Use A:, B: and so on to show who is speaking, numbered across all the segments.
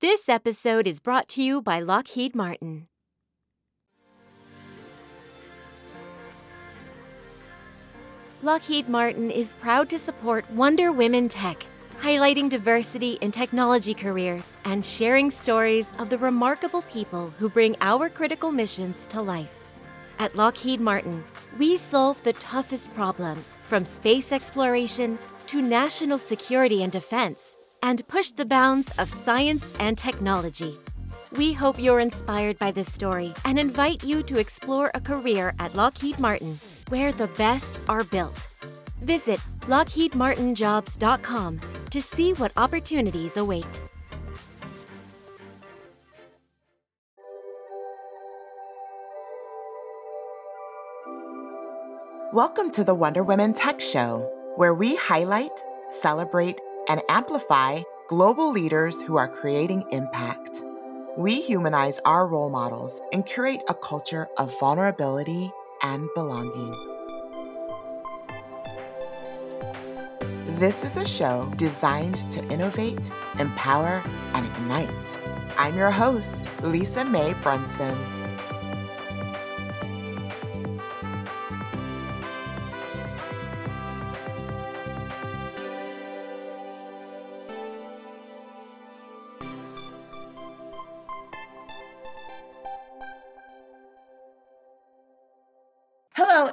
A: This episode is brought to you by Lockheed Martin. Lockheed Martin is proud to support Wonder Women Tech, highlighting diversity in technology careers and sharing stories of the remarkable people who bring our critical missions to life. At Lockheed Martin, we solve the toughest problems from space exploration to national security and defense and push the bounds of science and technology. We hope you're inspired by this story and invite you to explore a career at Lockheed Martin, where the best are built. Visit lockheedmartinjobs.com to see what opportunities await.
B: Welcome to the Wonder Women Tech Show, where we highlight, celebrate, and amplify global leaders who are creating impact. We humanize our role models and curate a culture of vulnerability and belonging. This is a show designed to innovate, empower, and ignite. I'm your host, Lisa Mae Brunson.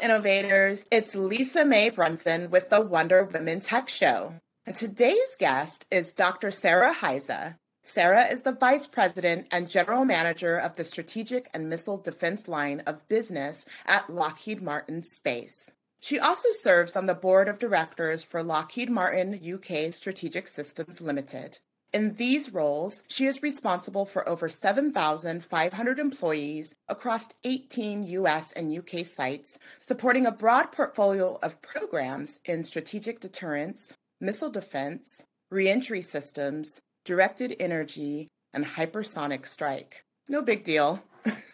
B: Innovators. It's Lisa Mae Brunson with the Wonder Women Tech Show. And today's guest is Dr. Sarah Hiza. Sarah is the Vice President and General Manager of the Strategic and Missile Defense line of business at Lockheed Martin Space. She also serves on the board of directors for Lockheed Martin UK Strategic Systems Limited. In these roles, she is responsible for over 7,500 employees across 18 US and UK sites, supporting a broad portfolio of programs in strategic deterrence, missile defense, reentry systems, directed energy, and hypersonic strike. No big deal.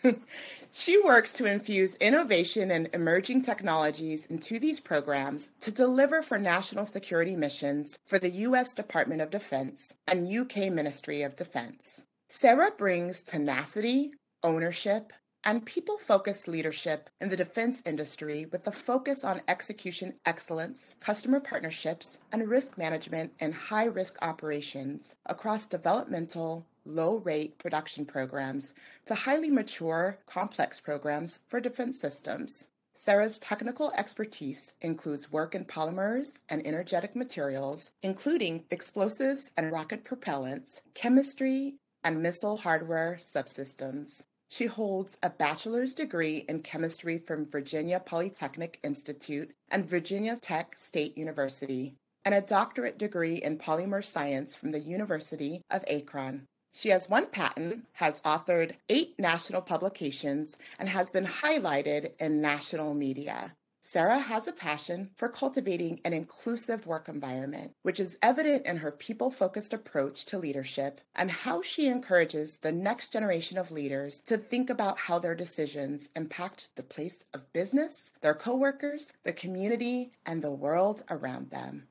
B: she works to infuse innovation and emerging technologies into these programs to deliver for national security missions for the U.S. Department of Defense and UK Ministry of Defense. Sarah brings tenacity, ownership, and people focused leadership in the defense industry with a focus on execution excellence, customer partnerships, and risk management in high risk operations across developmental, low rate production programs to highly mature, complex programs for defense systems. Sarah's technical expertise includes work in polymers and energetic materials, including explosives and rocket propellants, chemistry, and missile hardware subsystems. She holds a bachelor's degree in chemistry from Virginia Polytechnic Institute and Virginia Tech State University, and a doctorate degree in polymer science from the University of Akron. She has one patent, has authored eight national publications, and has been highlighted in national media. Sarah has a passion for cultivating an inclusive work environment, which is evident in her people focused approach to leadership and how she encourages the next generation of leaders to think about how their decisions impact the place of business, their coworkers, the community, and the world around them.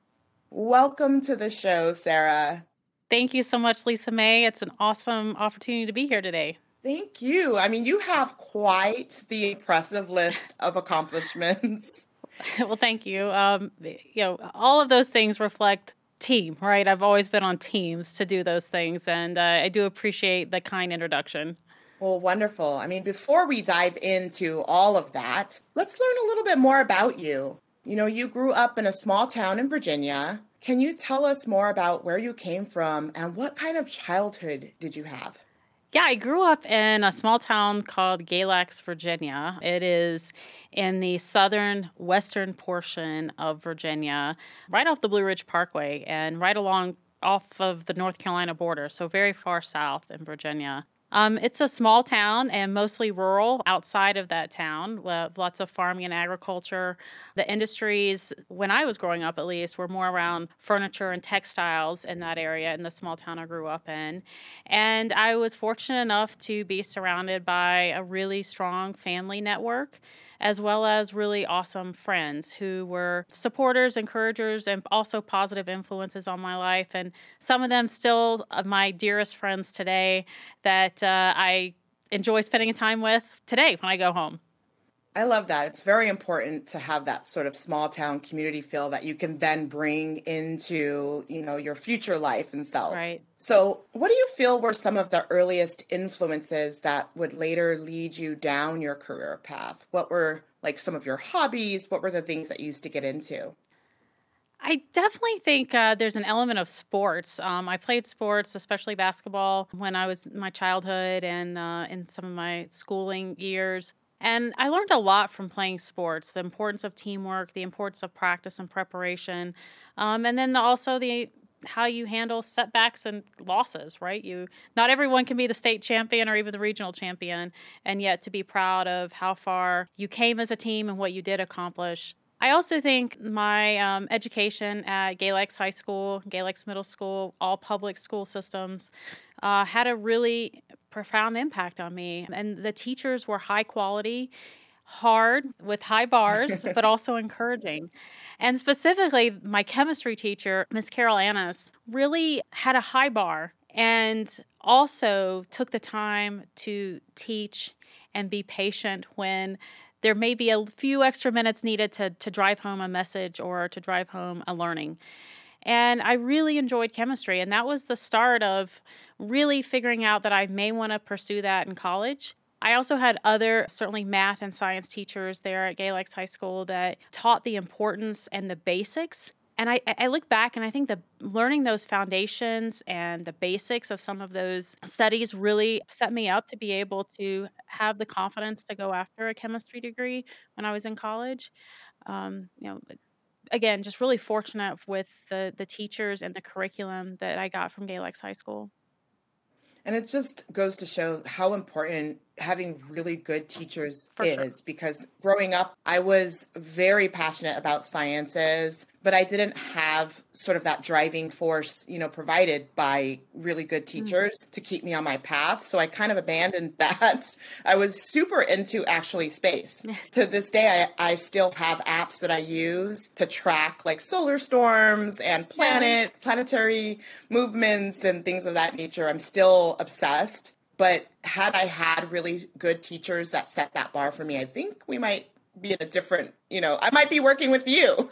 B: Welcome to the show, Sarah.
C: Thank you so much, Lisa Mae. It's an awesome opportunity to be here today.
B: Thank you. I mean, you have quite the impressive list of accomplishments.
C: well, thank you. Um, you know, all of those things reflect team, right? I've always been on teams to do those things, and uh, I do appreciate the kind introduction.
B: Well, wonderful. I mean, before we dive into all of that, let's learn a little bit more about you. You know, you grew up in a small town in Virginia. Can you tell us more about where you came from and what kind of childhood did you have?
C: Yeah, I grew up in a small town called Galax, Virginia. It is in the southern western portion of Virginia, right off the Blue Ridge Parkway and right along off of the North Carolina border, so very far south in Virginia. Um, it's a small town and mostly rural outside of that town, with lots of farming and agriculture. The industries, when I was growing up at least, were more around furniture and textiles in that area in the small town I grew up in. And I was fortunate enough to be surrounded by a really strong family network as well as really awesome friends who were supporters, encouragers, and also positive influences on my life. And some of them still my dearest friends today that uh, I enjoy spending time with today when I go home.
B: I love that. It's very important to have that sort of small town community feel that you can then bring into, you know, your future life and self.
C: Right.
B: So, what do you feel were some of the earliest influences that would later lead you down your career path? What were like some of your hobbies? What were the things that you used to get into?
C: I definitely think uh, there's an element of sports. Um, I played sports, especially basketball, when I was in my childhood and uh, in some of my schooling years. And I learned a lot from playing sports the importance of teamwork, the importance of practice and preparation, um, and then the, also the how you handle setbacks and losses right? You not everyone can be the state champion or even the regional champion and yet to be proud of how far you came as a team and what you did accomplish. I also think my um, education at Galax High School, Galax Middle School, all public school systems, uh, had a really profound impact on me. And the teachers were high quality, hard with high bars, but also encouraging. And specifically, my chemistry teacher, Miss Carol Annis, really had a high bar and also took the time to teach and be patient when there may be a few extra minutes needed to, to drive home a message or to drive home a learning. And I really enjoyed chemistry. And that was the start of really figuring out that I may want to pursue that in college. I also had other, certainly math and science teachers there at Galax High School that taught the importance and the basics. And I, I look back and I think the learning those foundations and the basics of some of those studies really set me up to be able to have the confidence to go after a chemistry degree when I was in college. Um, you know, again, just really fortunate with the the teachers and the curriculum that I got from Galax High School.
B: And it just goes to show how important having really good teachers For is sure. because growing up, I was very passionate about sciences but I didn't have sort of that driving force, you know, provided by really good mm. teachers mm-hmm. to keep me on my path. So I kind of abandoned that. I was super into actually space. to this day, I, I still have apps that I use to track like solar storms and planet, planetary movements and things of that nature. I'm still obsessed. But had I had really good teachers that set that bar for me, I think we might be in a different, you know, I might be working with you.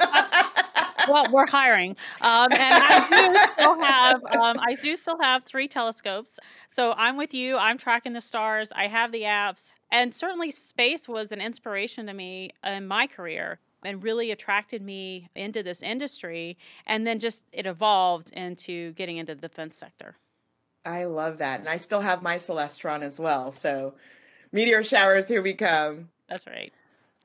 C: Well, we're hiring, um, and I do still have um, I do still have three telescopes. So I'm with you. I'm tracking the stars. I have the apps, and certainly space was an inspiration to me in my career and really attracted me into this industry. And then just it evolved into getting into the defense sector.
B: I love that, and I still have my Celestron as well. So meteor showers, here we come.
C: That's right.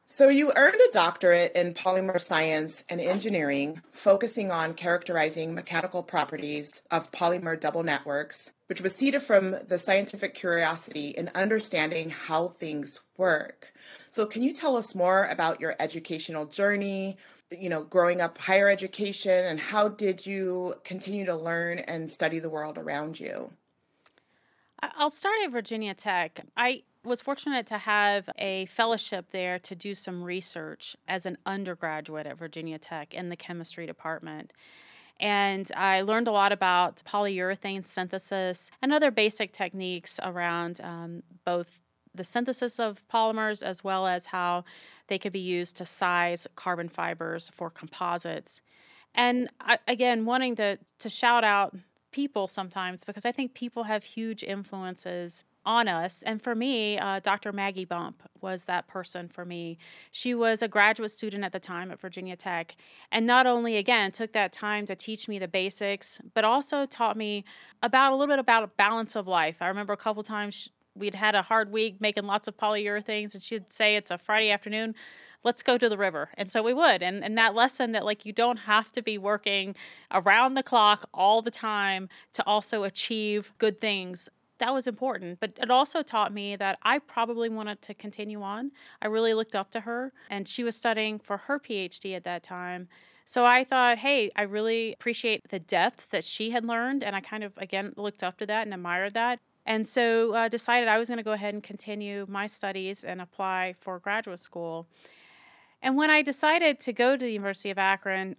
B: So, you earned a doctorate in polymer science and engineering, focusing on characterizing mechanical properties of polymer double networks, which was seeded from the scientific curiosity in understanding how things work. So, can you tell us more about your educational journey, you know, growing up higher education, and how did you continue to learn and study the world around you?
C: I'll start at Virginia Tech. I was fortunate to have a fellowship there to do some research as an undergraduate at Virginia Tech in the chemistry department. And I learned a lot about polyurethane synthesis and other basic techniques around um, both the synthesis of polymers as well as how they could be used to size carbon fibers for composites. And I, again, wanting to, to shout out people sometimes because I think people have huge influences on us. And for me, uh, Dr. Maggie Bump was that person for me. She was a graduate student at the time at Virginia Tech, and not only again took that time to teach me the basics, but also taught me about a little bit about a balance of life. I remember a couple times we'd had a hard week making lots of polyurethanes, and she'd say it's a Friday afternoon let's go to the river. And so we would. And and that lesson that like you don't have to be working around the clock all the time to also achieve good things that was important. But it also taught me that I probably wanted to continue on. I really looked up to her, and she was studying for her PhD at that time. So I thought, hey, I really appreciate the depth that she had learned. And I kind of, again, looked up to that and admired that. And so uh, decided I was going to go ahead and continue my studies and apply for graduate school. And when I decided to go to the University of Akron,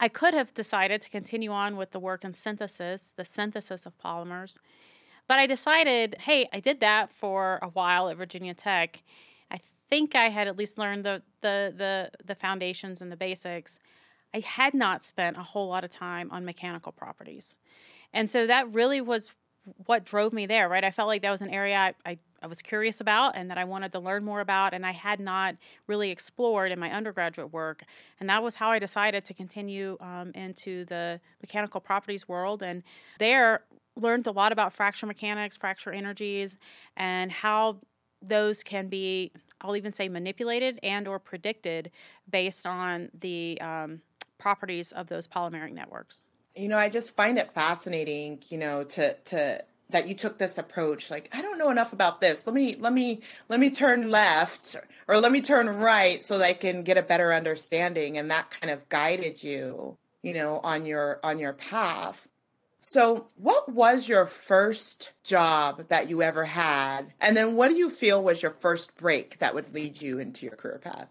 C: I could have decided to continue on with the work in synthesis, the synthesis of polymers. But I decided, hey, I did that for a while at Virginia Tech. I think I had at least learned the the the, the foundations and the basics. I had not spent a whole lot of time on mechanical properties. And so that really was what drove me there, right? I felt like that was an area I, I, I, was curious about and that I wanted to learn more about, and I had not really explored in my undergraduate work. And that was how I decided to continue um, into the mechanical properties world. And there, learned a lot about fracture mechanics, fracture energies, and how those can be I'll even say manipulated and or predicted based on the um, properties of those polymeric networks.
B: You know, I just find it fascinating, you know, to to that you took this approach like I don't know enough about this. Let me let me let me turn left or let me turn right so that I can get a better understanding and that kind of guided you, you know, on your on your path. So, what was your first job that you ever had? And then what do you feel was your first break that would lead you into your career path?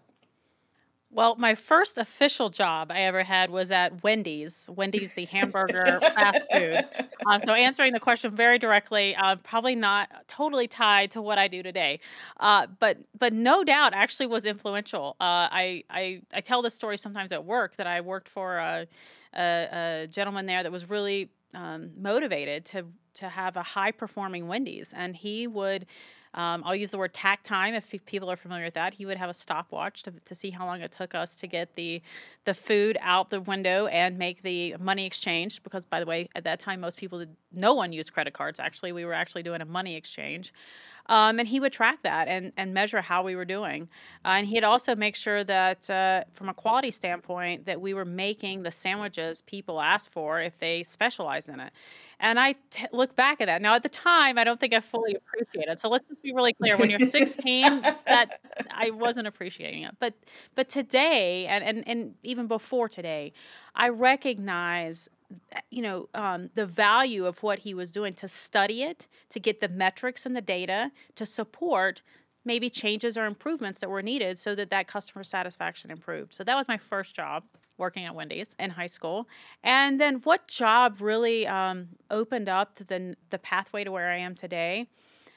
C: Well, my first official job I ever had was at Wendy's. Wendy's, the hamburger fast food. Uh, so, answering the question very directly, uh, probably not totally tied to what I do today, uh, but but no doubt actually was influential. Uh, I, I I tell this story sometimes at work that I worked for a, a, a gentleman there that was really um, motivated to to have a high performing Wendy's, and he would um, I'll use the word takt time if people are familiar with that. He would have a stopwatch to, to see how long it took us to get the the food out the window and make the money exchange. Because by the way, at that time, most people did, no one used credit cards. Actually, we were actually doing a money exchange. Um, and he would track that and, and measure how we were doing. Uh, and he'd also make sure that, uh, from a quality standpoint, that we were making the sandwiches people asked for if they specialized in it. And I t- look back at that. Now, at the time, I don't think I fully appreciated. It. So let's just be really clear. When you're 16, that I wasn't appreciating it. But but today, and, and, and even before today, I recognize you know um, the value of what he was doing to study it to get the metrics and the data to support maybe changes or improvements that were needed so that that customer satisfaction improved so that was my first job working at Wendy's in high school. And then what job really um, opened up the, the pathway to where I am today?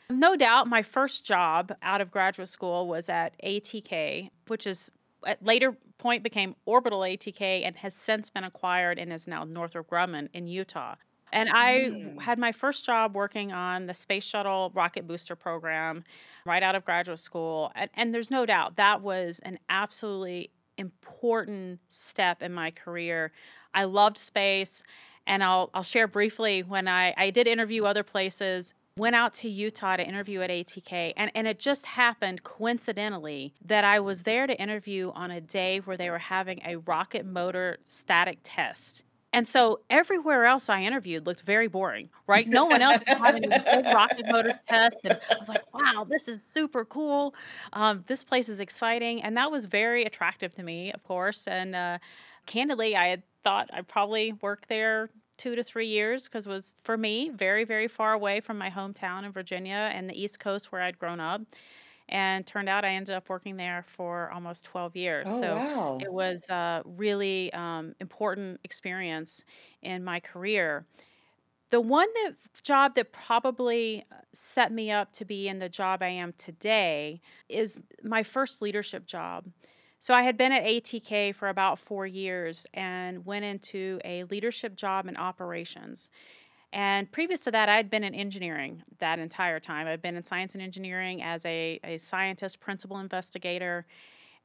C: No doubt my first job out of graduate school was at ATK, which is at later point became Orbital ATK and has since been acquired and is now Northrop Grumman in Utah. And I mm. had my first job working on the Space Shuttle rocket booster program right out of graduate school. And, and there's no doubt that was an absolutely important step in my career. I loved space, and I'll I'll share briefly when I I did interview other places. Went out to Utah to interview at ATK, and, and it just happened coincidentally that I was there to interview on a day where they were having a rocket motor static test. And so everywhere else I interviewed looked very boring, right? No one else was having a rocket motors test. And I was like, wow, this is super cool. Um, this place is exciting. And that was very attractive to me, of course. And uh, candidly, I had thought I'd probably work there two to three years because it was, for me, very, very far away from my hometown in Virginia and the East Coast where I'd grown up and turned out I ended up working there for almost 12 years.
B: Oh,
C: so
B: wow.
C: it was a really um, important experience in my career. The one that job that probably uh, set me up to be in the job I am today is my first leadership job. So I had been at ATK for about four years and went into a leadership job in operations. And previous to that, I'd been in engineering that entire time. I'd been in science and engineering as a, a scientist, principal investigator,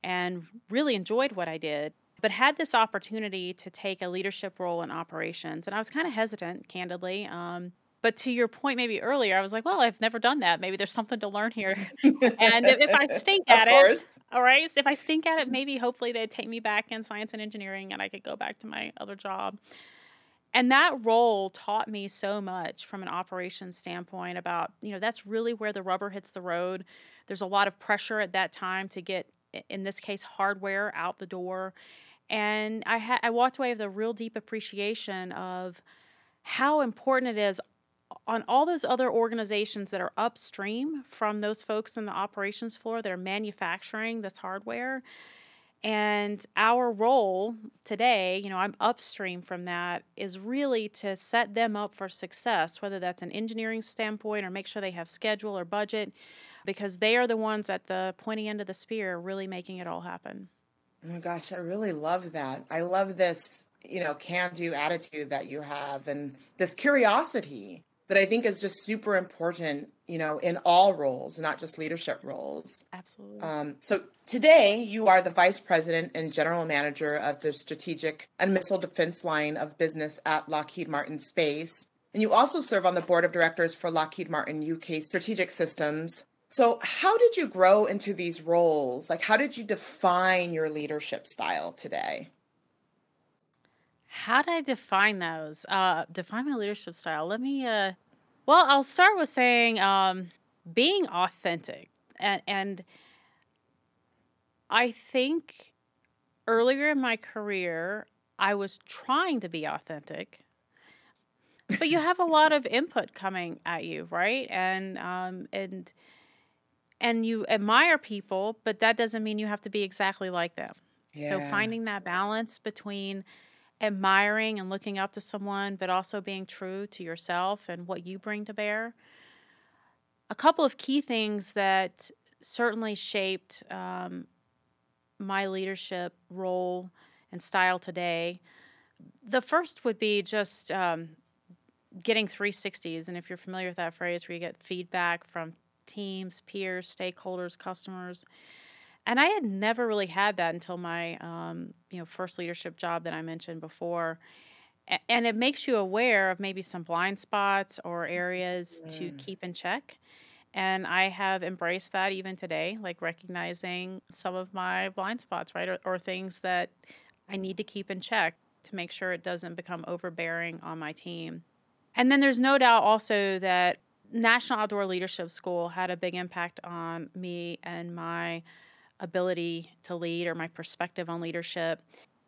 C: and really enjoyed what I did. But had this opportunity to take a leadership role in operations. And I was kind of hesitant, candidly. Um, but to your point, maybe earlier, I was like, well, I've never done that. Maybe there's something to learn here. and if, if I stink at it, all right, so if I stink at it, mm-hmm. maybe hopefully they'd take me back in science and engineering and I could go back to my other job. And that role taught me so much from an operations standpoint about, you know, that's really where the rubber hits the road. There's a lot of pressure at that time to get, in this case, hardware out the door. And I, ha- I walked away with a real deep appreciation of how important it is on all those other organizations that are upstream from those folks in the operations floor that are manufacturing this hardware. And our role today, you know, I'm upstream from that, is really to set them up for success, whether that's an engineering standpoint or make sure they have schedule or budget, because they are the ones at the pointy end of the spear really making it all happen.
B: Oh my gosh, I really love that. I love this, you know, can do attitude that you have and this curiosity that I think is just super important, you know, in all roles, not just leadership roles.
C: Absolutely.
B: Um, so today, you are the vice president and general manager of the strategic and missile defense line of business at Lockheed Martin Space. And you also serve on the board of directors for Lockheed Martin UK Strategic Systems. So, how did you grow into these roles? Like, how did you define your leadership style today?
C: How do I define those? Uh, define my leadership style. Let me. Uh, well, I'll start with saying um, being authentic, and and I think earlier in my career I was trying to be authentic, but you have a lot of input coming at you, right? And um, and and you admire people, but that doesn't mean you have to be exactly like them. Yeah. So finding that balance between admiring and looking up to someone, but also being true to yourself and what you bring to bear. A couple of key things that certainly shaped um, my leadership role and style today. The first would be just um, getting 360s. And if you're familiar with that phrase, where you get feedback from teams, peers, stakeholders, customers, and I had never really had that until my um, you know first leadership job that I mentioned before. and it makes you aware of maybe some blind spots or areas mm. to keep in check. And I have embraced that even today, like recognizing some of my blind spots, right? Or, or things that I need to keep in check to make sure it doesn't become overbearing on my team. And then there's no doubt also that National Outdoor Leadership School had a big impact on me and my ability to lead or my perspective on leadership.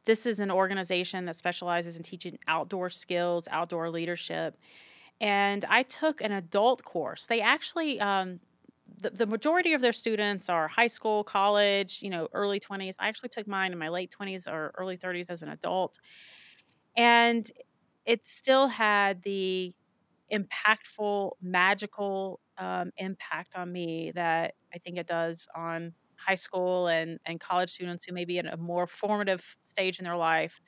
C: This is an organization that specializes in teaching outdoor skills, outdoor leadership. And I took an adult course. They actually, um, the, the majority of their students are high school, college, you know, early 20s. I actually took mine in my late 20s or early 30s as an adult. And it still had the impactful, magical um, impact on me that I think it does on high school and, and college students who may be in a more formative stage in their life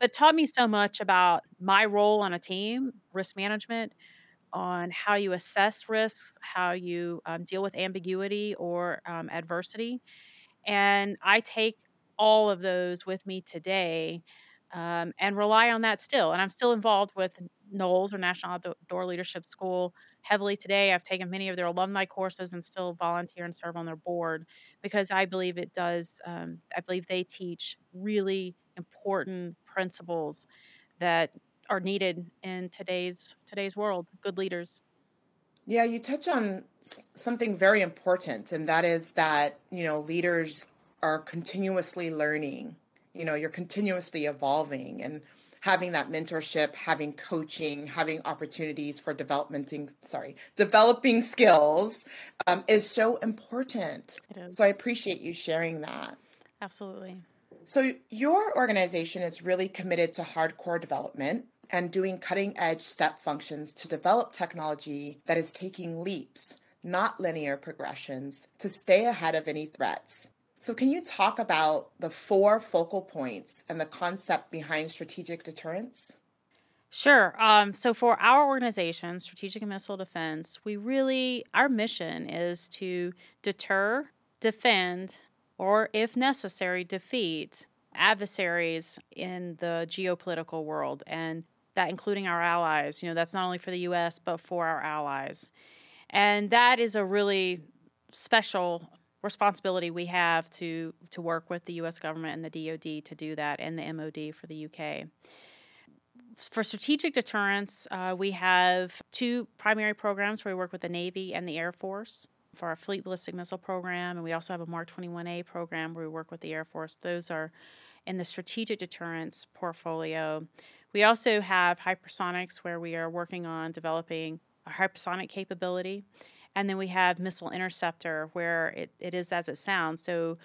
C: that taught me so much about my role on a team, risk management, on how you assess risks, how you um, deal with ambiguity or um, adversity. And I take all of those with me today um, and rely on that still. And I'm still involved with NOLS or National Outdoor Leadership School heavily today. I've taken many of their alumni courses and still volunteer and serve on their board because I believe it does. Um, I believe they teach really important principles that are needed in today's today's world. Good leaders.
B: Yeah, you touch on something very important, and that is that you know leaders are continuously learning. You know, you're continuously evolving, and having that mentorship, having coaching, having opportunities for developing, sorry, developing skills um, is so important. It is. So I appreciate you sharing that.
C: Absolutely.
B: So your organization is really committed to hardcore development and doing cutting edge step functions to develop technology that is taking leaps, not linear progressions, to stay ahead of any threats. So, can you talk about the four focal points and the concept behind strategic deterrence?
C: Sure. Um, so, for our organization, Strategic and Missile Defense, we really, our mission is to deter, defend, or if necessary, defeat adversaries in the geopolitical world. And that including our allies. You know, that's not only for the US, but for our allies. And that is a really special responsibility we have to to work with the U.S. government and the DoD to do that, and the MOD for the UK. For strategic deterrence, uh, we have two primary programs where we work with the Navy and the Air Force for our Fleet Ballistic Missile program, and we also have a Mark 21A program where we work with the Air Force. Those are in the strategic deterrence portfolio. We also have hypersonics, where we are working on developing a hypersonic capability. And then we have missile interceptor, where it, it is as it sounds. So,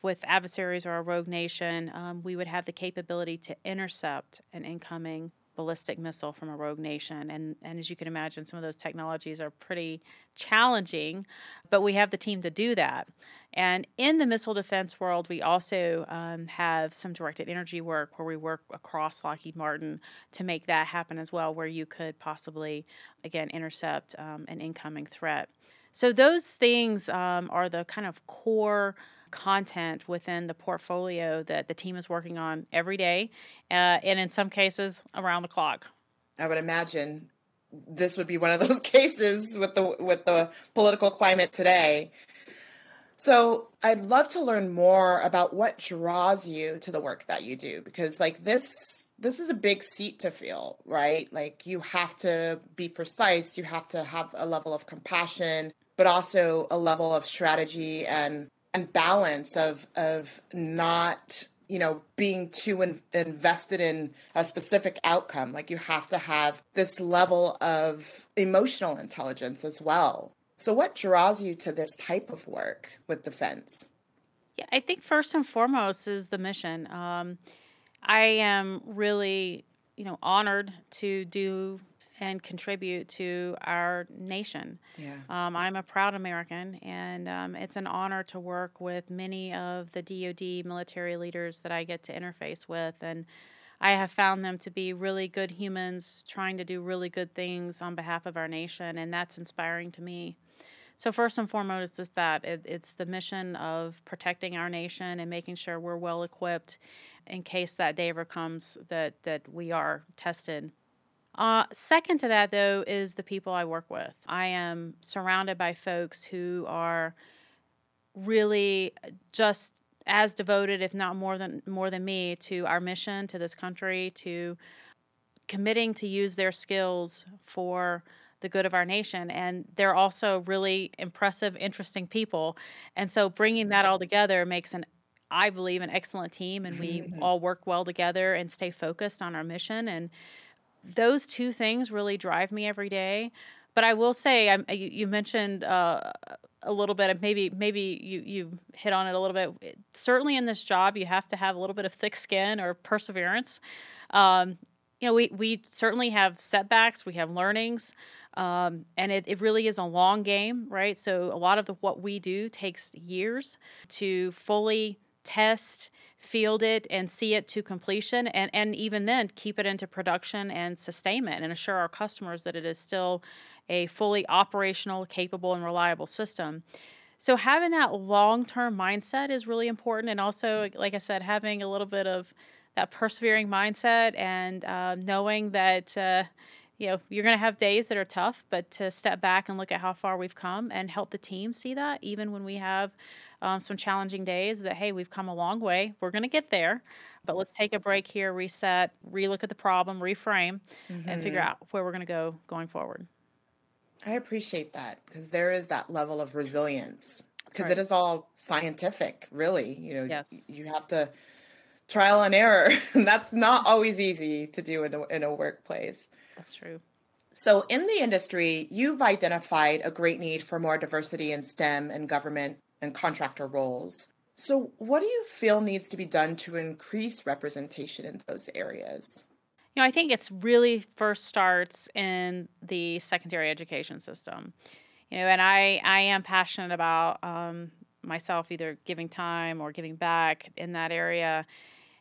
C: with adversaries or a rogue nation, um, we would have the capability to intercept an incoming ballistic missile from a rogue nation. And, and as you can imagine, some of those technologies are pretty challenging, but we have the team to do that. And in the missile defense world, we also um, have some directed energy work where we work across Lockheed Martin to make that happen as well, where you could possibly, again, intercept um, an incoming threat. So, those things um, are the kind of core content within the portfolio that the team is working on every day, uh, and in some cases around the clock.
B: I would imagine this would be one of those cases with the with the political climate today. So I'd love to learn more about what draws you to the work that you do because like this this is a big seat to fill, right? Like you have to be precise, you have to have a level of compassion, but also a level of strategy and and balance of of not you know being too in, invested in a specific outcome. Like you have to have this level of emotional intelligence as well. So what draws you to this type of work with defense?
C: Yeah i think first and foremost is the mission. Um, i am really you know honored to do and contribute to our nation.
B: Yeah.
C: Um, I'm a proud American, and um, it's an honor to work with many of the DoD military leaders that I get to interface with, and I have found them to be really good humans trying to do really good things on behalf of our nation, and that's inspiring to me. So first and foremost is that it, it's the mission of protecting our nation and making sure we're well equipped in case that day ever comes that that we are tested. Uh, second to that, though, is the people I work with. I am surrounded by folks who are really just as devoted, if not more than more than me, to our mission, to this country, to committing to use their skills for the good of our nation. And they're also really impressive, interesting people. And so bringing that all together makes an I believe an excellent team and we all work well together and stay focused on our mission and those two things really drive me every day. But I will say, I'm, you, you mentioned uh, a little bit maybe maybe you you hit on it a little bit. Certainly in this job, you have to have a little bit of thick skin or perseverance. Um, you know, we we certainly have setbacks, we have learnings, um, and it, it really is a long game, right? So a lot of the, what we do takes years to fully test field it and see it to completion and, and even then keep it into production and sustainment and assure our customers that it is still a fully operational capable and reliable system. So having that long-term mindset is really important and also like i said having a little bit of that persevering mindset and uh, knowing that uh, you know you're going to have days that are tough but to step back and look at how far we've come and help the team see that even when we have um, some challenging days that, hey, we've come a long way. We're going to get there, but let's take a break here, reset, relook at the problem, reframe, mm-hmm. and figure mm-hmm. out where we're going to go going forward.
B: I appreciate that because there is that level of resilience because right. it is all scientific, really. You know,
C: yes.
B: you have to trial and error. and that's not always easy to do in a, in a workplace.
C: That's true.
B: So, in the industry, you've identified a great need for more diversity in STEM and government and contractor roles. So, what do you feel needs to be done to increase representation in those areas?
C: You know, I think it's really first starts in the secondary education system. You know, and I I am passionate about um, myself either giving time or giving back in that area.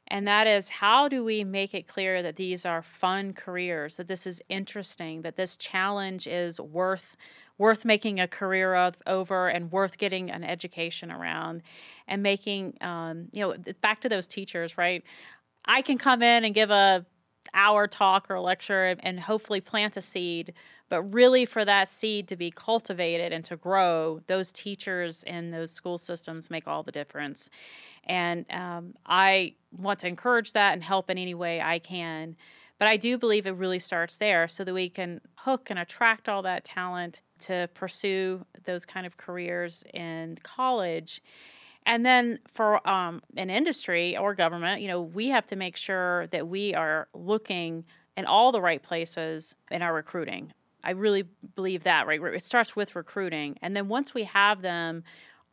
C: And that is how do we make it clear that these are fun careers, that this is interesting, that this challenge is worth worth making a career of over and worth getting an education around and making um, you know back to those teachers right? I can come in and give a hour talk or lecture and hopefully plant a seed but really for that seed to be cultivated and to grow those teachers in those school systems make all the difference. And um, i want to encourage that and help in any way i can but I do believe it really starts there so that we can hook and attract all that talent to pursue those kind of careers in college. And then for um, an industry or government, you know, we have to make sure that we are looking in all the right places in our recruiting. I really believe that, right? It starts with recruiting. And then once we have them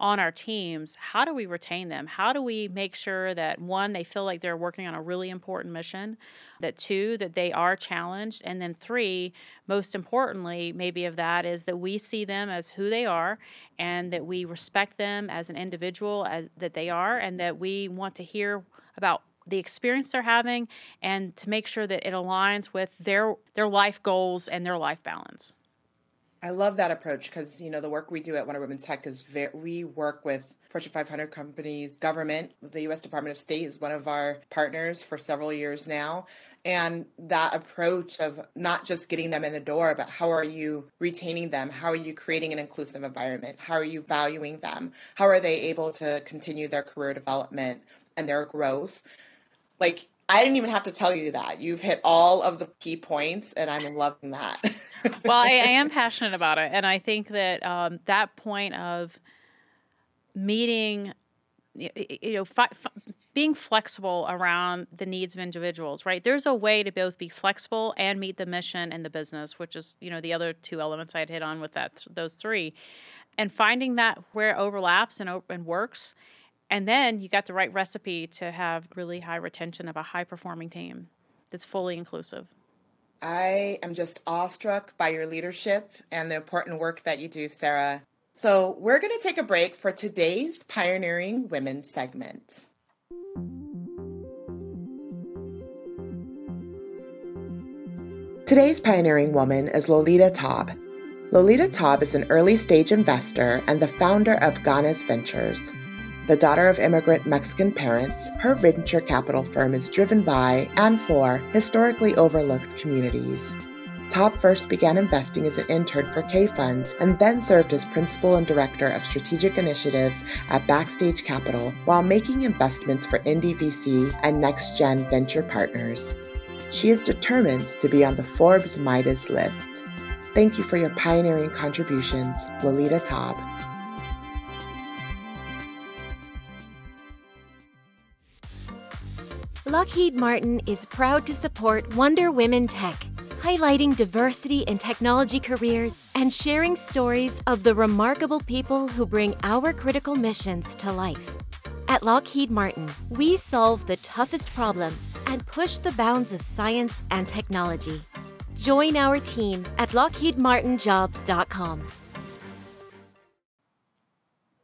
C: on our teams, how do we retain them? How do we make sure that one, they feel like they're working on a really important mission, that two, that they are challenged, and then three, most importantly, maybe of that is that we see them as who they are and that we respect them as an individual as that they are and that we want to hear about the experience they're having and to make sure that it aligns with their their life goals and their life balance.
B: I love that approach because you know the work we do at Wonder Women Tech is very, we work with Fortune 500 companies, government. The U.S. Department of State is one of our partners for several years now, and that approach of not just getting them in the door, but how are you retaining them? How are you creating an inclusive environment? How are you valuing them? How are they able to continue their career development and their growth? Like I didn't even have to tell you that. You've hit all of the key points, and I'm loving that.
C: well, I, I, am passionate about it, and I think that um, that point of meeting, you know, fi- being flexible around the needs of individuals, right? There's a way to both be flexible and meet the mission and the business, which is you know the other two elements I'd hit on with that those three, and finding that where it overlaps and and works and then you got the right recipe to have really high retention of a high performing team that's fully inclusive.
B: I am just awestruck by your leadership and the important work that you do, Sarah. So, we're going to take a break for today's Pioneering Women segment. Today's pioneering woman is Lolita Taub. Lolita Taub is an early stage investor and the founder of Ganas Ventures. The daughter of immigrant Mexican parents, her venture capital firm is driven by and for historically overlooked communities. Taub first began investing as an intern for K Funds and then served as principal and director of strategic initiatives at Backstage Capital while making investments for NDVC and Next Gen Venture Partners. She is determined to be on the Forbes Midas list. Thank you for your pioneering contributions, Lolita Taub.
A: Lockheed Martin is proud to support Wonder Women Tech, highlighting diversity in technology careers and sharing stories of the remarkable people who bring our critical missions to life. At Lockheed Martin, we solve the toughest problems and push the bounds of science and technology. Join our team at lockheedmartinjobs.com.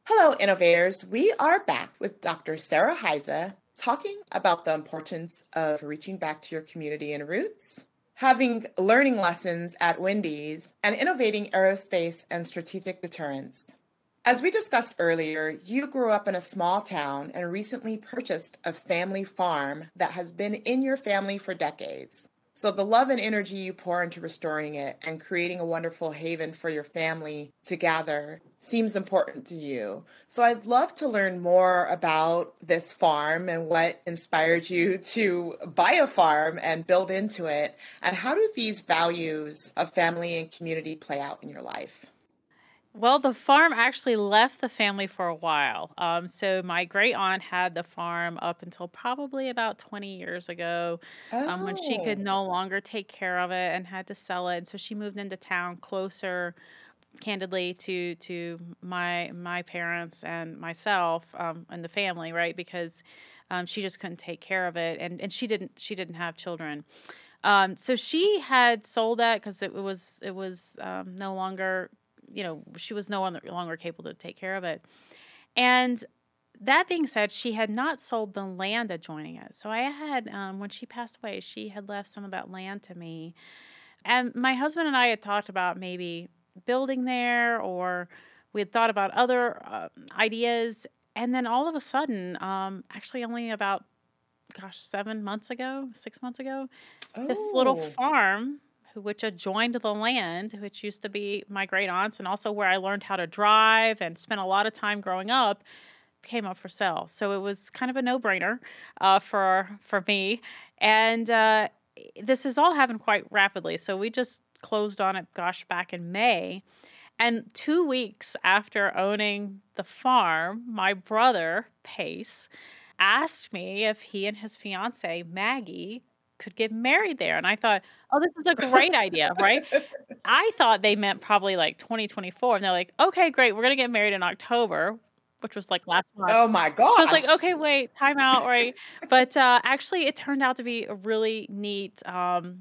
B: Hello, innovators. We are back with Dr. Sarah Hiza, talking about the importance of reaching back to your community and roots, having learning lessons at Wendy's, and innovating aerospace and strategic deterrence. As we discussed earlier, you grew up in a small town and recently purchased a family farm that has been in your family for decades. So, the love and energy you pour into restoring it and creating a wonderful haven for your family to gather seems important to you. So, I'd love to learn more about this farm and what inspired you to buy a farm and build into it. And how do these values of family and community play out in your life?
C: Well, the farm actually left the family for a while. Um, so my great aunt had the farm up until probably about 20 years ago um, when she could oh. no longer take care of it and had to sell it. And so she moved into town closer candidly to to my my parents and myself um, and the family right because um, she just couldn't take care of it and and she didn't she didn't have children um, so she had sold that because it was it was um, no longer you know, she was no longer capable to take care of it. And that being said, she had not sold the land adjoining it. So I had, um, when she passed away, she had left some of that land to me. And my husband and I had talked about maybe building there, or we had thought about other uh, ideas. And then all of a sudden, um, actually, only about, gosh, seven months ago, six months ago, oh. this little oh. farm which adjoined the land, which used to be my great aunt's, and also where I learned how to drive and spent a lot of time growing up, came up for sale. So it was kind of a no-brainer uh, for for me. And uh, this has all happened quite rapidly. So we just closed on it, gosh, back in May. And two weeks after owning the farm, my brother, Pace, asked me if he and his fiance, Maggie, could get married there. And I thought, oh, this is a great idea, right? I thought they meant probably like 2024. And they're like, okay, great. We're going to get married in October, which was like last month.
B: Oh my God.
C: So I was like, okay, wait, time out, right? but uh, actually, it turned out to be a really neat um,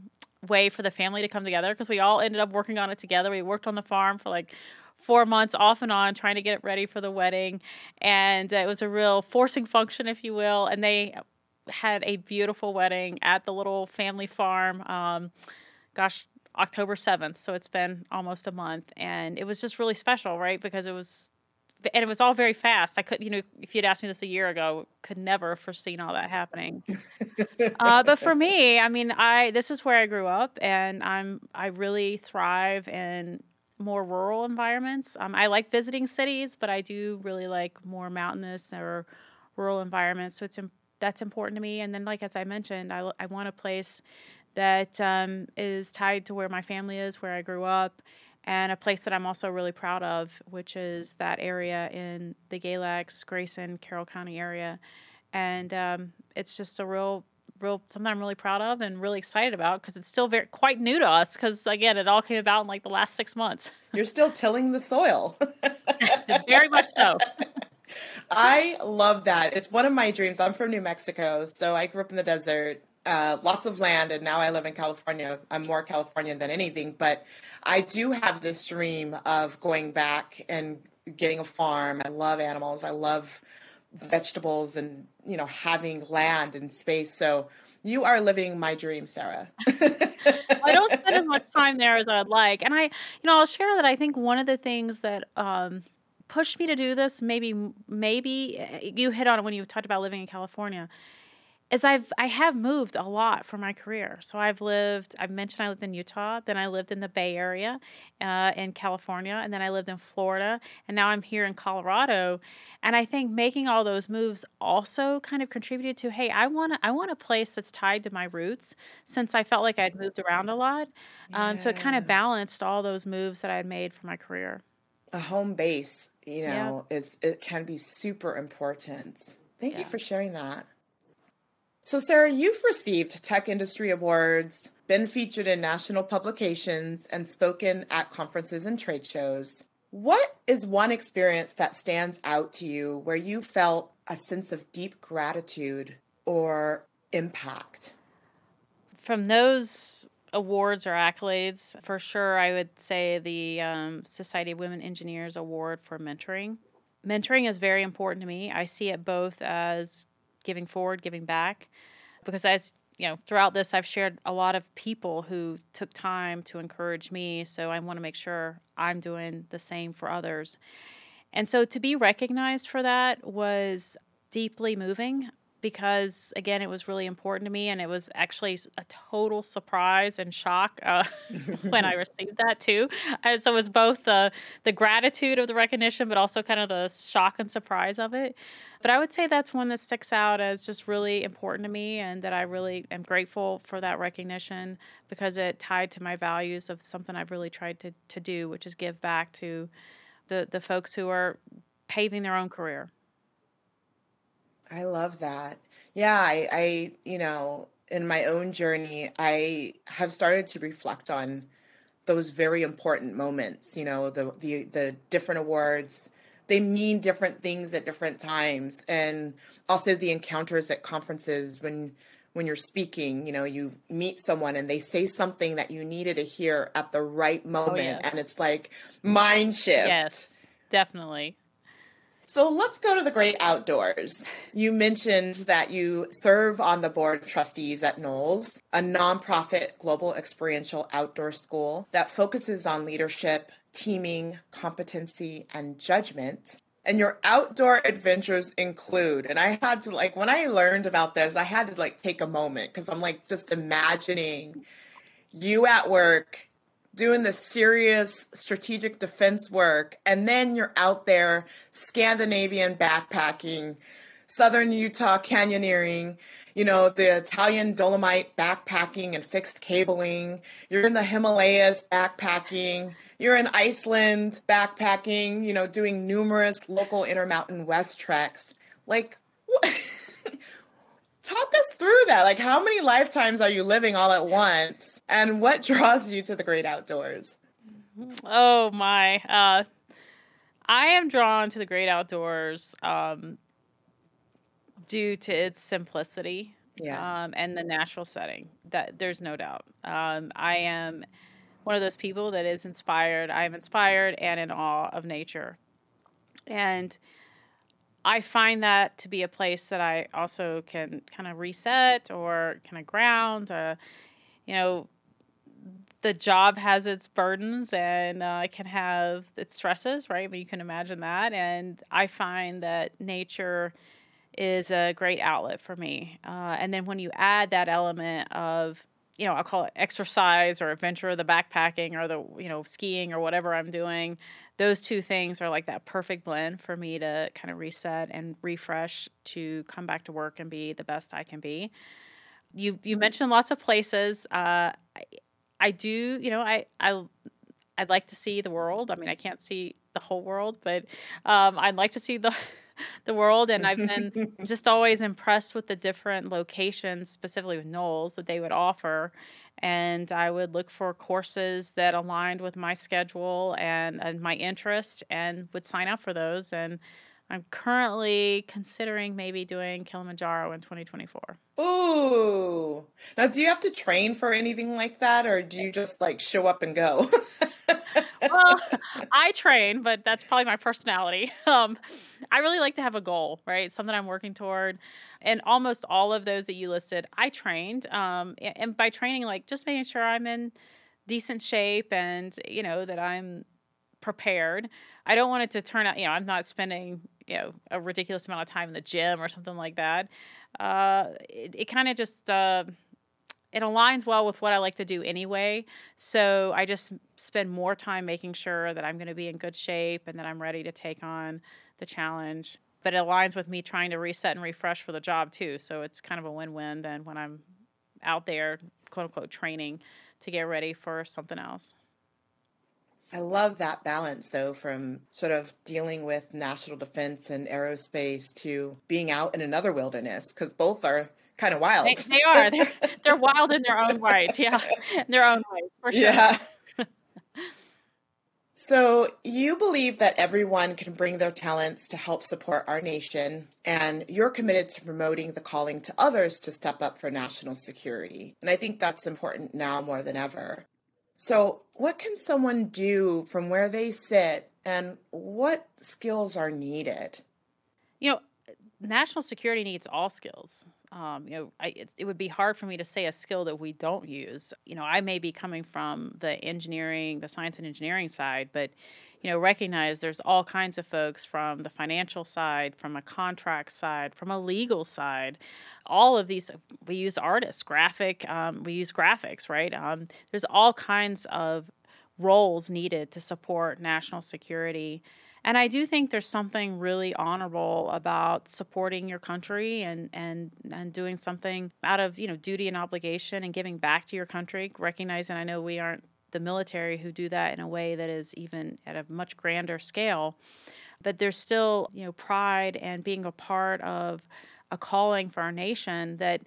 C: way for the family to come together because we all ended up working on it together. We worked on the farm for like four months off and on trying to get it ready for the wedding. And uh, it was a real forcing function, if you will. And they had a beautiful wedding at the little family farm. Um, gosh, October 7th. So it's been almost a month. And it was just really special, right? Because it was and it was all very fast. I could, you know, if you'd asked me this a year ago, could never have foreseen all that happening. uh, but for me, I mean, I this is where I grew up, and I'm I really thrive in more rural environments. Um, I like visiting cities, but I do really like more mountainous or rural environments. So it's that's important to me. And then, like as I mentioned, I I want a place that um, is tied to where my family is, where I grew up and a place that I'm also really proud of, which is that area in the Galax, Grayson, Carroll County area. And um, it's just a real, real something I'm really proud of and really excited about because it's still very quite new to us. Because again, it all came about in like the last six months.
B: You're still tilling the soil.
C: very much so.
B: I love that. It's one of my dreams. I'm from New Mexico, so I grew up in the desert, uh, lots of land, and now I live in California. I'm more Californian than anything, but I do have this dream of going back and getting a farm. I love animals. I love vegetables and, you know, having land and space. So you are living my dream, Sarah.
C: I don't spend as much time there as I'd like. And I, you know, I'll share that I think one of the things that, um, pushed me to do this maybe maybe eh, you hit on it when you talked about living in california is I've I have moved a lot for my career. So I've lived. I've mentioned I lived in Utah. Then I lived in the Bay Area, uh, in California, and then I lived in Florida, and now I'm here in Colorado. And I think making all those moves also kind of contributed to hey, I want I want a place that's tied to my roots since I felt like I'd moved around a lot. Um, So it kind of balanced all those moves that I had made for my career.
B: A home base, you know, yeah. is it can be super important. Thank yeah. you for sharing that. So, Sarah, you've received tech industry awards, been featured in national publications, and spoken at conferences and trade shows. What is one experience that stands out to you where you felt a sense of deep gratitude or impact?
C: From those awards or accolades, for sure, I would say the um, Society of Women Engineers Award for mentoring. Mentoring is very important to me. I see it both as giving forward, giving back. Because as you know, throughout this, I've shared a lot of people who took time to encourage me. So I want to make sure I'm doing the same for others. And so to be recognized for that was deeply moving because again it was really important to me and it was actually a total surprise and shock uh, when i received that too and so it was both the the gratitude of the recognition but also kind of the shock and surprise of it but I would say that's one that sticks out as just really important to me and that I really am grateful for that recognition because it tied to my values of something I've really tried to, to do, which is give back to the, the folks who are paving their own career.
B: I love that. Yeah, I, I, you know, in my own journey, I have started to reflect on those very important moments, you know, the the the different awards they mean different things at different times and also the encounters at conferences when when you're speaking you know you meet someone and they say something that you needed to hear at the right oh, moment oh, yeah. and it's like mind shift
C: yes definitely
B: so let's go to the great outdoors. You mentioned that you serve on the board of trustees at NOLS, a nonprofit global experiential outdoor school that focuses on leadership, teaming, competency, and judgment. And your outdoor adventures include, and I had to like, when I learned about this, I had to like take a moment because I'm like just imagining you at work doing the serious strategic defense work, and then you're out there Scandinavian backpacking, southern Utah canyoneering, you know, the Italian Dolomite backpacking and fixed cabling. You're in the Himalayas backpacking you're in Iceland backpacking, you know, doing numerous local Intermountain West treks. Like, what? talk us through that. Like, how many lifetimes are you living all at once? And what draws you to the great outdoors?
C: Oh, my. Uh, I am drawn to the great outdoors um, due to its simplicity yeah. um, and the natural setting. That there's no doubt. Um, I am one of those people that is inspired. I am inspired and in awe of nature, and I find that to be a place that I also can kind of reset or kind of ground. Uh, you know, the job has its burdens and uh, it can have its stresses, right? But you can imagine that. And I find that nature is a great outlet for me. Uh, and then when you add that element of, you know, I'll call it exercise or adventure, the backpacking or the, you know, skiing or whatever I'm doing, those two things are like that perfect blend for me to kind of reset and refresh to come back to work and be the best I can be. You you mentioned lots of places. Uh, I, I do, you know, I I I'd like to see the world. I mean, I can't see the whole world, but um, I'd like to see the the world. And I've been just always impressed with the different locations, specifically with NOLS, that they would offer. And I would look for courses that aligned with my schedule and, and my interest and would sign up for those. And I'm currently considering maybe doing Kilimanjaro in 2024.
B: Ooh. Now, do you have to train for anything like that, or do you just like show up and go?
C: well, I train, but that's probably my personality. Um, I really like to have a goal, right? Something I'm working toward. And almost all of those that you listed, I trained. Um, and by training, like just making sure I'm in decent shape and, you know, that I'm prepared. I don't want it to turn out, you know, I'm not spending, you know, a ridiculous amount of time in the gym or something like that. Uh, it, it kind of just, uh, it aligns well with what I like to do anyway. So I just spend more time making sure that I'm going to be in good shape and that I'm ready to take on the challenge. But it aligns with me trying to reset and refresh for the job too. So it's kind of a win win then when I'm out there, quote unquote, training to get ready for something else.
B: I love that balance, though, from sort of dealing with national defense and aerospace to being out in another wilderness, because both are kind of wild.
C: They, they are. They're, they're wild in their own right. Yeah, in their own ways, for sure.
B: Yeah. so you believe that everyone can bring their talents to help support our nation, and you're committed to promoting the calling to others to step up for national security. And I think that's important now more than ever. So, what can someone do from where they sit, and what skills are needed?
C: You know, national security needs all skills. Um, you know, I, it would be hard for me to say a skill that we don't use. You know, I may be coming from the engineering, the science and engineering side, but you know, recognize there's all kinds of folks from the financial side, from a contract side, from a legal side. All of these, we use artists, graphic, um, we use graphics, right? Um, there's all kinds of roles needed to support national security and I do think there's something really honorable about supporting your country and, and, and doing something out of, you know, duty and obligation and giving back to your country, recognizing I know we aren't the military who do that in a way that is even at a much grander scale. But there's still, you know, pride and being a part of a calling for our nation that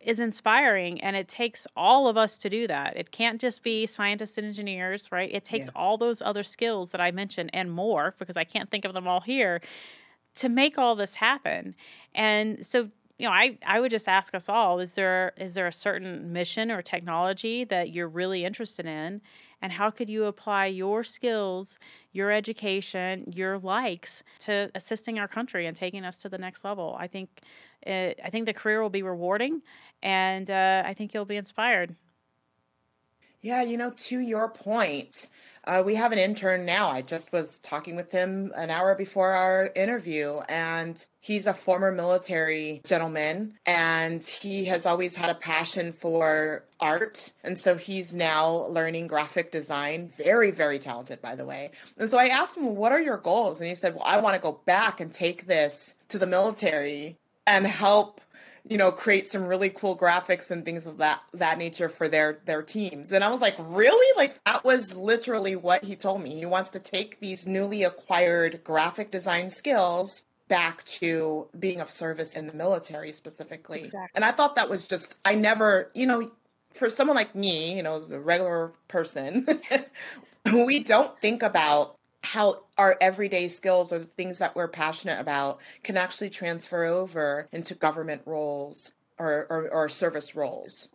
C: is inspiring and it takes all of us to do that. It can't just be scientists and engineers, right? It takes yeah. all those other skills that I mentioned and more because I can't think of them all here to make all this happen. And so you know, I, I would just ask us all, is there is there a certain mission or technology that you're really interested in? And how could you apply your skills, your education, your likes to assisting our country and taking us to the next level? I think it, I think the career will be rewarding and uh, I think you'll be inspired.
B: Yeah, you know, to your point, uh, we have an intern now. I just was talking with him an hour before our interview, and he's a former military gentleman, and he has always had a passion for art. And so he's now learning graphic design. Very, very talented, by the way. And so I asked him, What are your goals? And he said, Well, I want to go back and take this to the military and help you know, create some really cool graphics and things of that that nature for their their teams. And I was like, really? Like that was literally what he told me. He wants to take these newly acquired graphic design skills back to being of service in the military specifically. Exactly. And I thought that was just I never, you know, for someone like me, you know, the regular person, we don't think about how our everyday skills or the things that we're passionate about can actually transfer over into government roles or, or, or service roles.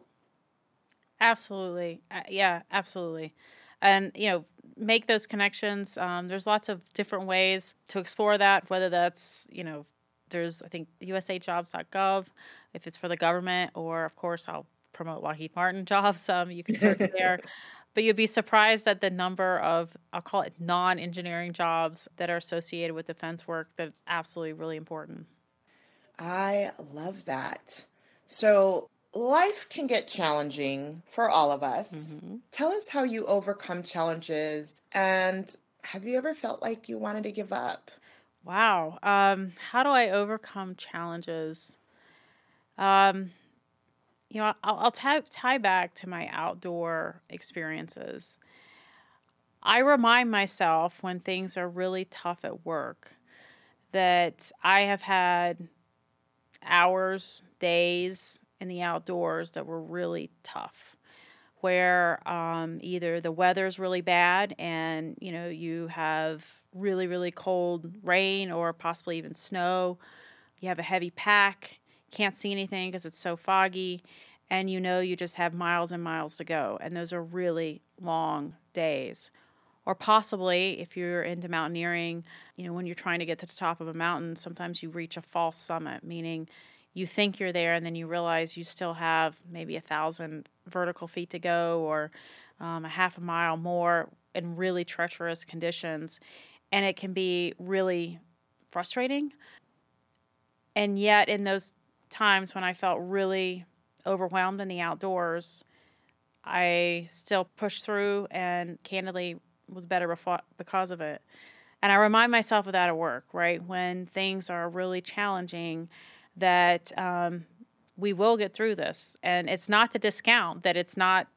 C: Absolutely. Uh, yeah, absolutely. And, you know, make those connections. Um, there's lots of different ways to explore that, whether that's, you know, there's, I think, usajobs.gov if it's for the government, or of course, I'll promote Lockheed Martin jobs. Um, you can search there. But you'd be surprised at the number of, I'll call it non engineering jobs that are associated with defense work that's absolutely really important.
B: I love that. So, life can get challenging for all of us. Mm-hmm. Tell us how you overcome challenges and have you ever felt like you wanted to give up?
C: Wow. Um, how do I overcome challenges? Um, you know, I'll, I'll tie, tie back to my outdoor experiences. I remind myself when things are really tough at work that I have had hours, days in the outdoors that were really tough where um, either the weather's really bad and you know you have really really cold rain or possibly even snow you have a heavy pack can't see anything because it's so foggy, and you know you just have miles and miles to go, and those are really long days. Or possibly, if you're into mountaineering, you know, when you're trying to get to the top of a mountain, sometimes you reach a false summit, meaning you think you're there and then you realize you still have maybe a thousand vertical feet to go or um, a half a mile more in really treacherous conditions. And it can be really frustrating. And yet, in those times when I felt really overwhelmed in the outdoors, I still pushed through and candidly was better because of it. And I remind myself of that at work, right? When things are really challenging, that um, we will get through this. And it's not to discount that it's not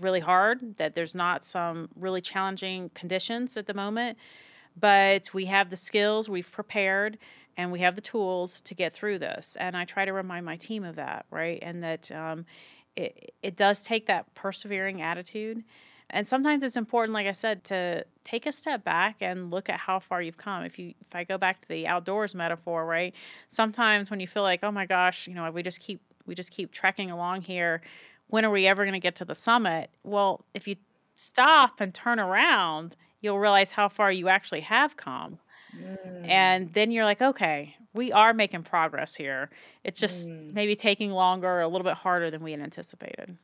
C: really hard, that there's not some really challenging conditions at the moment, but we have the skills, we've prepared, and we have the tools to get through this. And I try to remind my team of that, right? And that um, it, it does take that persevering attitude. And sometimes it's important, like I said, to take a step back and look at how far you've come. If you, if I go back to the outdoors metaphor, right? Sometimes when you feel like, oh my gosh, you know, we just keep we just keep trekking along here. When are we ever going to get to the summit? Well, if you stop and turn around, you'll realize how far you actually have come. Mm. And then you're like, okay, we are making progress here. It's just mm. maybe taking longer, a little bit harder than we had anticipated.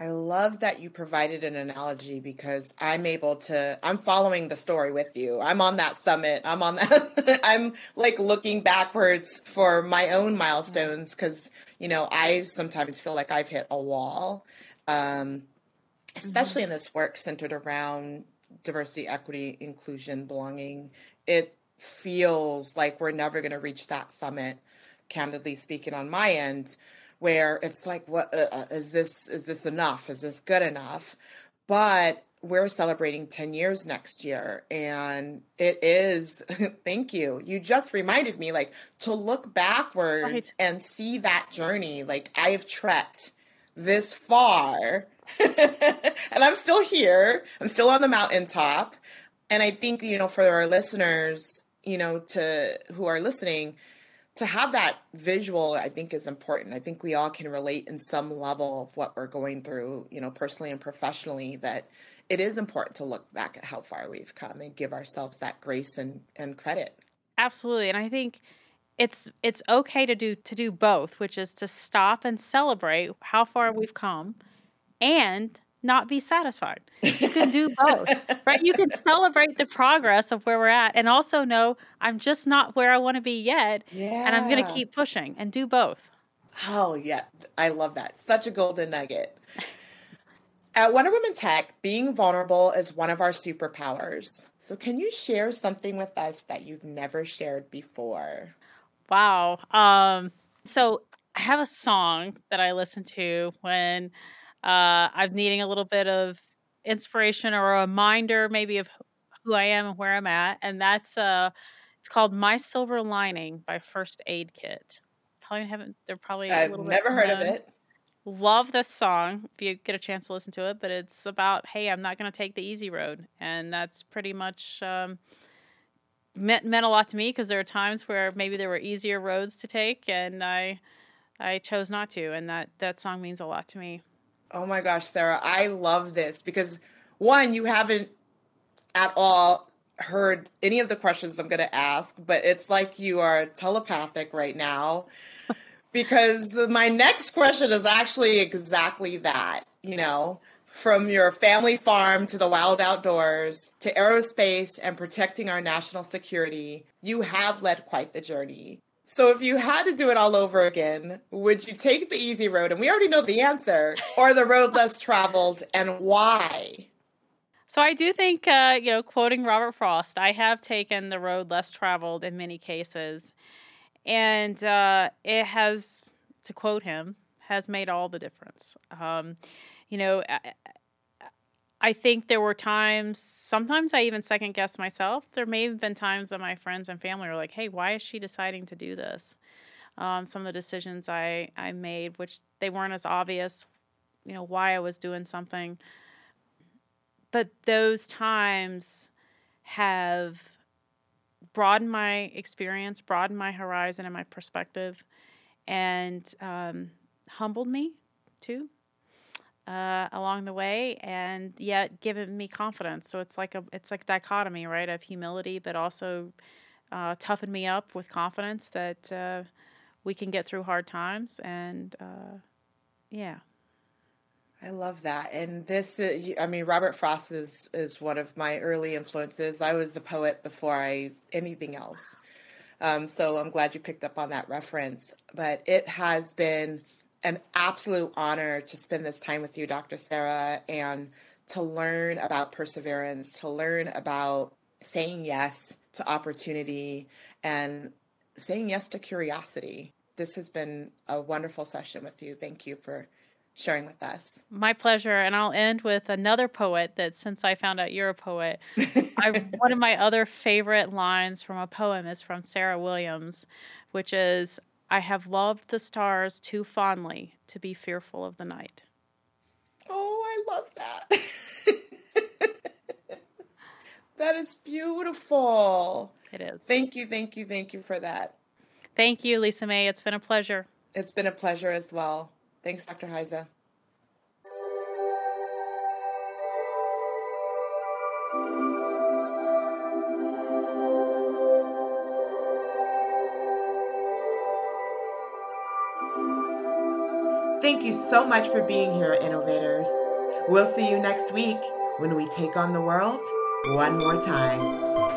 B: I love that you provided an analogy because I'm able to, I'm following the story with you. I'm on that summit. I'm on that, I'm like looking backwards for my own milestones because, you know, I sometimes feel like I've hit a wall, um, especially mm-hmm. in this work centered around diversity, equity, inclusion, belonging, it feels like we're never going to reach that summit. Candidly speaking, on my end, where it's like, what uh, uh, is this? Is this enough? Is this good enough? But we're celebrating 10 years next year and it is thank you you just reminded me like to look backwards right. and see that journey like i've trekked this far and I'm still here. I'm still on the mountaintop. And I think, you know, for our listeners, you know, to who are listening, to have that visual, I think is important. I think we all can relate in some level of what we're going through, you know, personally and professionally, that it is important to look back at how far we've come and give ourselves that grace and, and credit.
C: Absolutely. And I think it's it's okay to do to do both, which is to stop and celebrate how far we've come and not be satisfied. You can do both, right? You can celebrate the progress of where we're at and also know I'm just not where I want to be yet. Yeah. And I'm going to keep pushing and do both.
B: Oh, yeah. I love that. Such a golden nugget. At Wonder Women Tech, being vulnerable is one of our superpowers. So, can you share something with us that you've never shared before?
C: Wow. Um, so I have a song that I listen to when uh, I'm needing a little bit of inspiration or a reminder, maybe of who I am and where I'm at, and that's uh, it's called "My Silver Lining" by First Aid Kit. Probably haven't. They're probably.
B: I've never heard of it.
C: Love this song if you get a chance to listen to it, but it's about hey, I'm not going to take the easy road, and that's pretty much. Um, meant meant a lot to me because there are times where maybe there were easier roads to take and I I chose not to and that that song means a lot to me.
B: Oh my gosh, Sarah, I love this because one, you haven't at all heard any of the questions I'm going to ask, but it's like you are telepathic right now because my next question is actually exactly that, you know. From your family farm to the wild outdoors to aerospace and protecting our national security, you have led quite the journey. So, if you had to do it all over again, would you take the easy road? And we already know the answer, or the road less traveled, and why?
C: So, I do think, uh, you know, quoting Robert Frost, I have taken the road less traveled in many cases. And uh, it has, to quote him, has made all the difference. Um, you know, I, think there were times, sometimes I even second guessed myself. There may have been times that my friends and family were like, hey, why is she deciding to do this? Um, some of the decisions I, I made, which they weren't as obvious, you know, why I was doing something. But those times have broadened my experience, broadened my horizon and my perspective, and um, humbled me too uh, along the way, and yet given me confidence. So it's like a it's like dichotomy, right, of humility, but also uh, toughen me up with confidence that uh, we can get through hard times. And uh, yeah.
B: I love that. And this, I mean, Robert Frost is, is one of my early influences. I was a poet before I anything else. Um, so I'm glad you picked up on that reference. But it has been an absolute honor to spend this time with you, Dr. Sarah, and to learn about perseverance, to learn about saying yes to opportunity and saying yes to curiosity. This has been a wonderful session with you. Thank you for sharing with us.
C: My pleasure. And I'll end with another poet that since I found out you're a poet, I, one of my other favorite lines from a poem is from Sarah Williams, which is I have loved the stars too fondly to be fearful of the night.
B: Oh, I love that. that is beautiful.
C: It is.
B: Thank you, thank you, thank you for that.
C: Thank you, Lisa Mae. It's been a pleasure.
B: It's been a pleasure as well. Thanks, Dr. Hiza. Thank you so much for being here, innovators. We'll see you next week when we take on the world one more time.